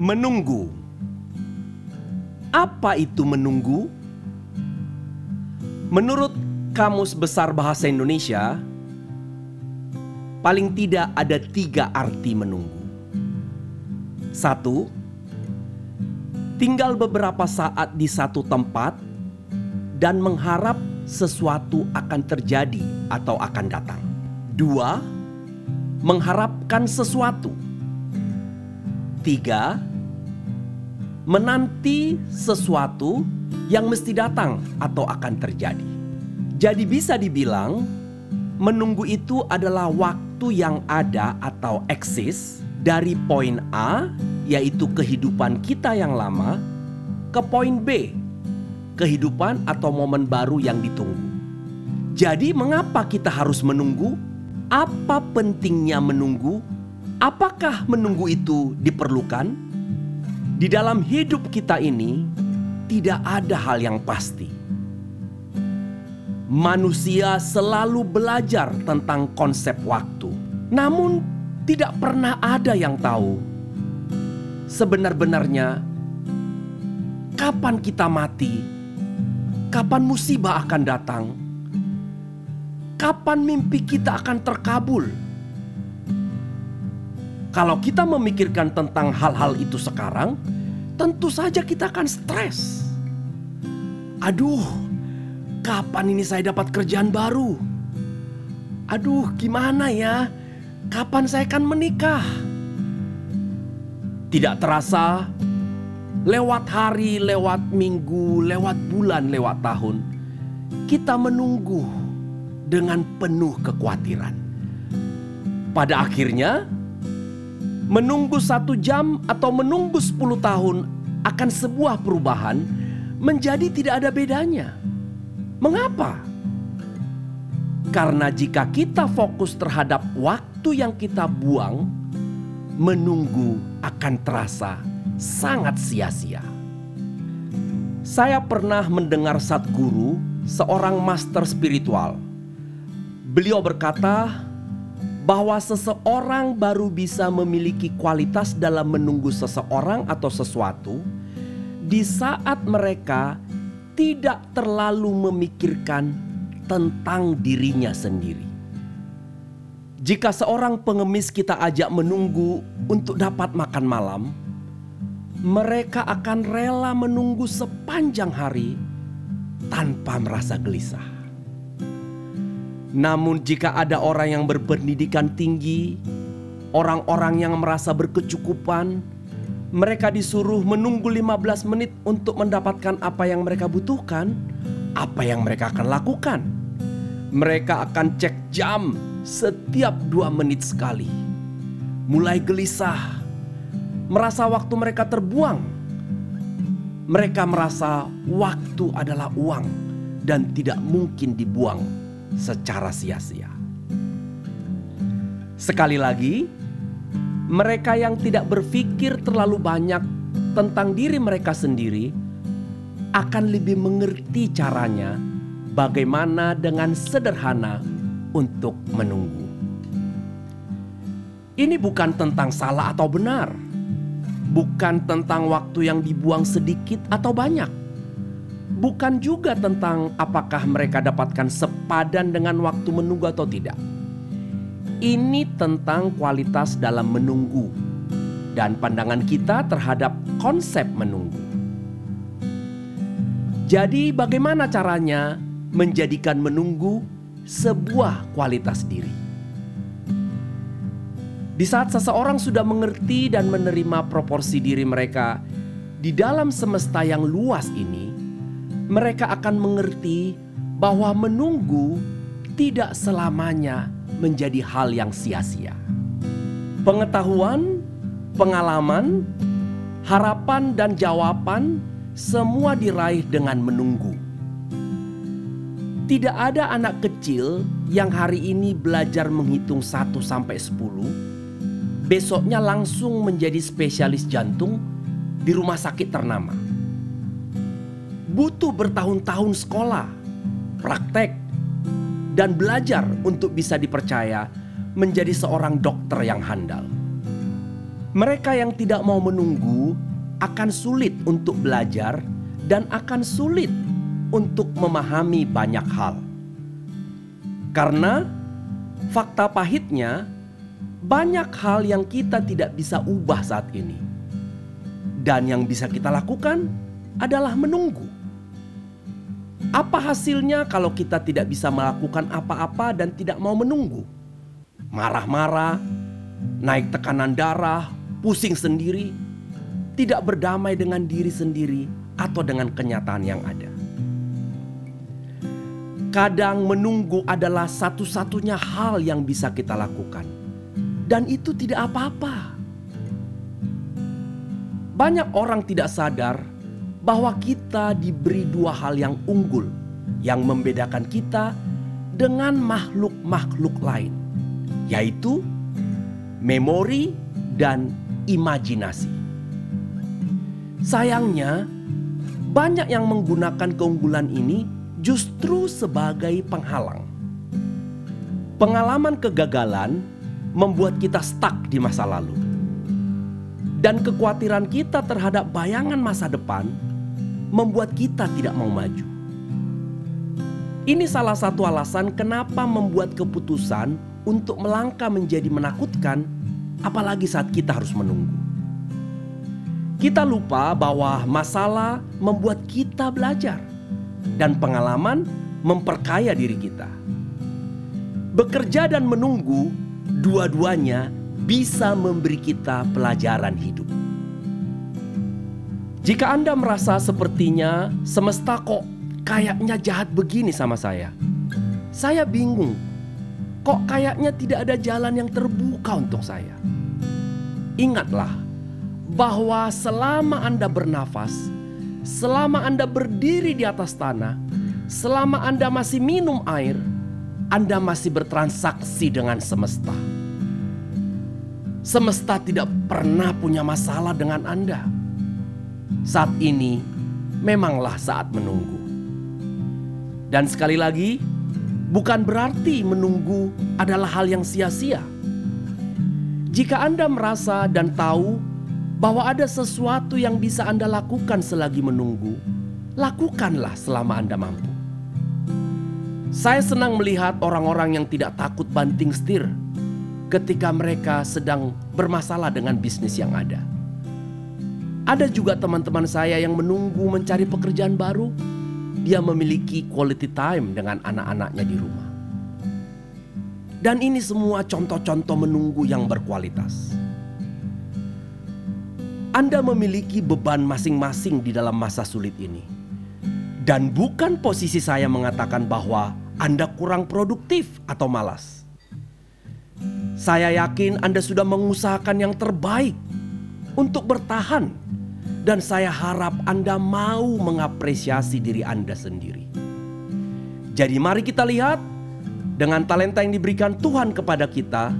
Menunggu. Apa itu menunggu? Menurut Kamus Besar Bahasa Indonesia, paling tidak ada tiga arti menunggu. Satu, tinggal beberapa saat di satu tempat dan mengharap sesuatu akan terjadi atau akan datang. Dua, mengharapkan sesuatu. Tiga, menanti sesuatu yang mesti datang atau akan terjadi. Jadi bisa dibilang menunggu itu adalah waktu yang ada atau eksis dari poin A yaitu kehidupan kita yang lama ke poin B kehidupan atau momen baru yang ditunggu. Jadi mengapa kita harus menunggu? Apa pentingnya menunggu? Apakah menunggu itu diperlukan? Di dalam hidup kita ini, tidak ada hal yang pasti. Manusia selalu belajar tentang konsep waktu, namun tidak pernah ada yang tahu sebenar-benarnya kapan kita mati, kapan musibah akan datang, kapan mimpi kita akan terkabul kalau kita memikirkan tentang hal-hal itu sekarang, tentu saja kita akan stres. Aduh, kapan ini saya dapat kerjaan baru? Aduh, gimana ya? Kapan saya akan menikah? Tidak terasa, lewat hari, lewat minggu, lewat bulan, lewat tahun, kita menunggu dengan penuh kekhawatiran. Pada akhirnya, menunggu satu jam atau menunggu 10 tahun akan sebuah perubahan menjadi tidak ada bedanya. Mengapa? Karena jika kita fokus terhadap waktu yang kita buang, menunggu akan terasa sangat sia-sia. Saya pernah mendengar satu guru, seorang master spiritual. Beliau berkata, bahwa seseorang baru bisa memiliki kualitas dalam menunggu seseorang atau sesuatu di saat mereka tidak terlalu memikirkan tentang dirinya sendiri. Jika seorang pengemis kita ajak menunggu untuk dapat makan malam, mereka akan rela menunggu sepanjang hari tanpa merasa gelisah. Namun jika ada orang yang berpendidikan tinggi, orang-orang yang merasa berkecukupan, mereka disuruh menunggu 15 menit untuk mendapatkan apa yang mereka butuhkan, apa yang mereka akan lakukan. Mereka akan cek jam setiap dua menit sekali. Mulai gelisah, merasa waktu mereka terbuang. Mereka merasa waktu adalah uang dan tidak mungkin dibuang secara sia-sia. Sekali lagi, mereka yang tidak berpikir terlalu banyak tentang diri mereka sendiri akan lebih mengerti caranya bagaimana dengan sederhana untuk menunggu. Ini bukan tentang salah atau benar, bukan tentang waktu yang dibuang sedikit atau banyak bukan juga tentang apakah mereka dapatkan sepadan dengan waktu menunggu atau tidak. Ini tentang kualitas dalam menunggu dan pandangan kita terhadap konsep menunggu. Jadi, bagaimana caranya menjadikan menunggu sebuah kualitas diri? Di saat seseorang sudah mengerti dan menerima proporsi diri mereka di dalam semesta yang luas ini, mereka akan mengerti bahwa menunggu tidak selamanya menjadi hal yang sia-sia. Pengetahuan, pengalaman, harapan, dan jawaban semua diraih dengan menunggu. Tidak ada anak kecil yang hari ini belajar menghitung 1 sampai 10, besoknya langsung menjadi spesialis jantung di rumah sakit ternama butuh bertahun-tahun sekolah, praktek, dan belajar untuk bisa dipercaya menjadi seorang dokter yang handal. Mereka yang tidak mau menunggu akan sulit untuk belajar dan akan sulit untuk memahami banyak hal. Karena fakta pahitnya, banyak hal yang kita tidak bisa ubah saat ini, dan yang bisa kita lakukan adalah menunggu. Apa hasilnya kalau kita tidak bisa melakukan apa-apa dan tidak mau menunggu? Marah-marah, naik tekanan darah, pusing sendiri, tidak berdamai dengan diri sendiri atau dengan kenyataan yang ada. Kadang menunggu adalah satu-satunya hal yang bisa kita lakukan, dan itu tidak apa-apa. Banyak orang tidak sadar bahwa kita diberi dua hal yang unggul yang membedakan kita dengan makhluk-makhluk lain, yaitu memori dan imajinasi. Sayangnya, banyak yang menggunakan keunggulan ini justru sebagai penghalang. Pengalaman kegagalan membuat kita stuck di masa lalu. Dan kekhawatiran kita terhadap bayangan masa depan membuat kita tidak mau maju. Ini salah satu alasan kenapa membuat keputusan untuk melangkah menjadi menakutkan, apalagi saat kita harus menunggu. Kita lupa bahwa masalah membuat kita belajar dan pengalaman memperkaya diri kita. Bekerja dan menunggu, dua-duanya bisa memberi kita pelajaran hidup. Jika Anda merasa sepertinya semesta kok kayaknya jahat begini sama saya, saya bingung. Kok kayaknya tidak ada jalan yang terbuka untuk saya? Ingatlah bahwa selama Anda bernafas, Selama Anda berdiri di atas tanah, selama Anda masih minum air, Anda masih bertransaksi dengan semesta. Semesta tidak pernah punya masalah dengan Anda. Saat ini memanglah saat menunggu. Dan sekali lagi, bukan berarti menunggu adalah hal yang sia-sia. Jika Anda merasa dan tahu bahwa ada sesuatu yang bisa Anda lakukan selagi menunggu, lakukanlah selama Anda mampu. Saya senang melihat orang-orang yang tidak takut banting setir ketika mereka sedang bermasalah dengan bisnis yang ada. Ada juga teman-teman saya yang menunggu mencari pekerjaan baru. Dia memiliki quality time dengan anak-anaknya di rumah. Dan ini semua contoh-contoh menunggu yang berkualitas. Anda memiliki beban masing-masing di dalam masa sulit ini. Dan bukan posisi saya mengatakan bahwa Anda kurang produktif atau malas. Saya yakin Anda sudah mengusahakan yang terbaik untuk bertahan, dan saya harap Anda mau mengapresiasi diri Anda sendiri. Jadi, mari kita lihat dengan talenta yang diberikan Tuhan kepada kita,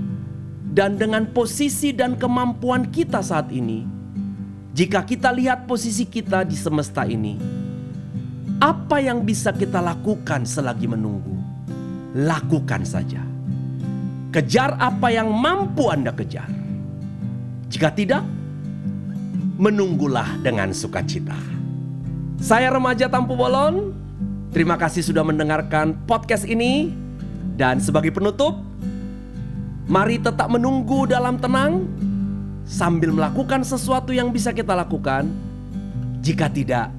dan dengan posisi dan kemampuan kita saat ini jika kita lihat posisi kita di semesta ini, apa yang bisa kita lakukan selagi menunggu? Lakukan saja. Kejar apa yang mampu Anda kejar. Jika tidak, menunggulah dengan sukacita. Saya remaja Tampu Bolon. Terima kasih sudah mendengarkan podcast ini. Dan sebagai penutup, mari tetap menunggu dalam tenang sambil melakukan sesuatu yang bisa kita lakukan. Jika tidak,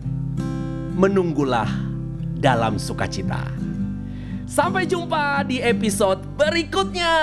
menunggulah dalam sukacita. Sampai jumpa di episode berikutnya.